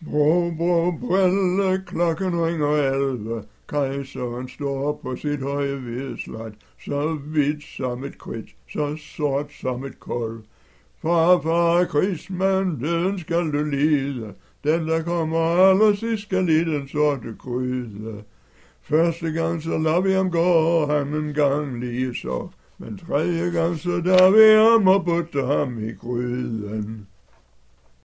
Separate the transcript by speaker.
Speaker 1: Bror, bror, brille, klokken ringer elve. Kejseren står på sit høje hvide slot, så hvidt som et kridt, så sort som et kul. Far, far, krigsmand, døden skal du lide, den der kommer allersidst skal lide den sorte gryde. Første gang så lader vi ham gå, han en gang lige så, men tredje gang så der vi ham og putter ham i gryden.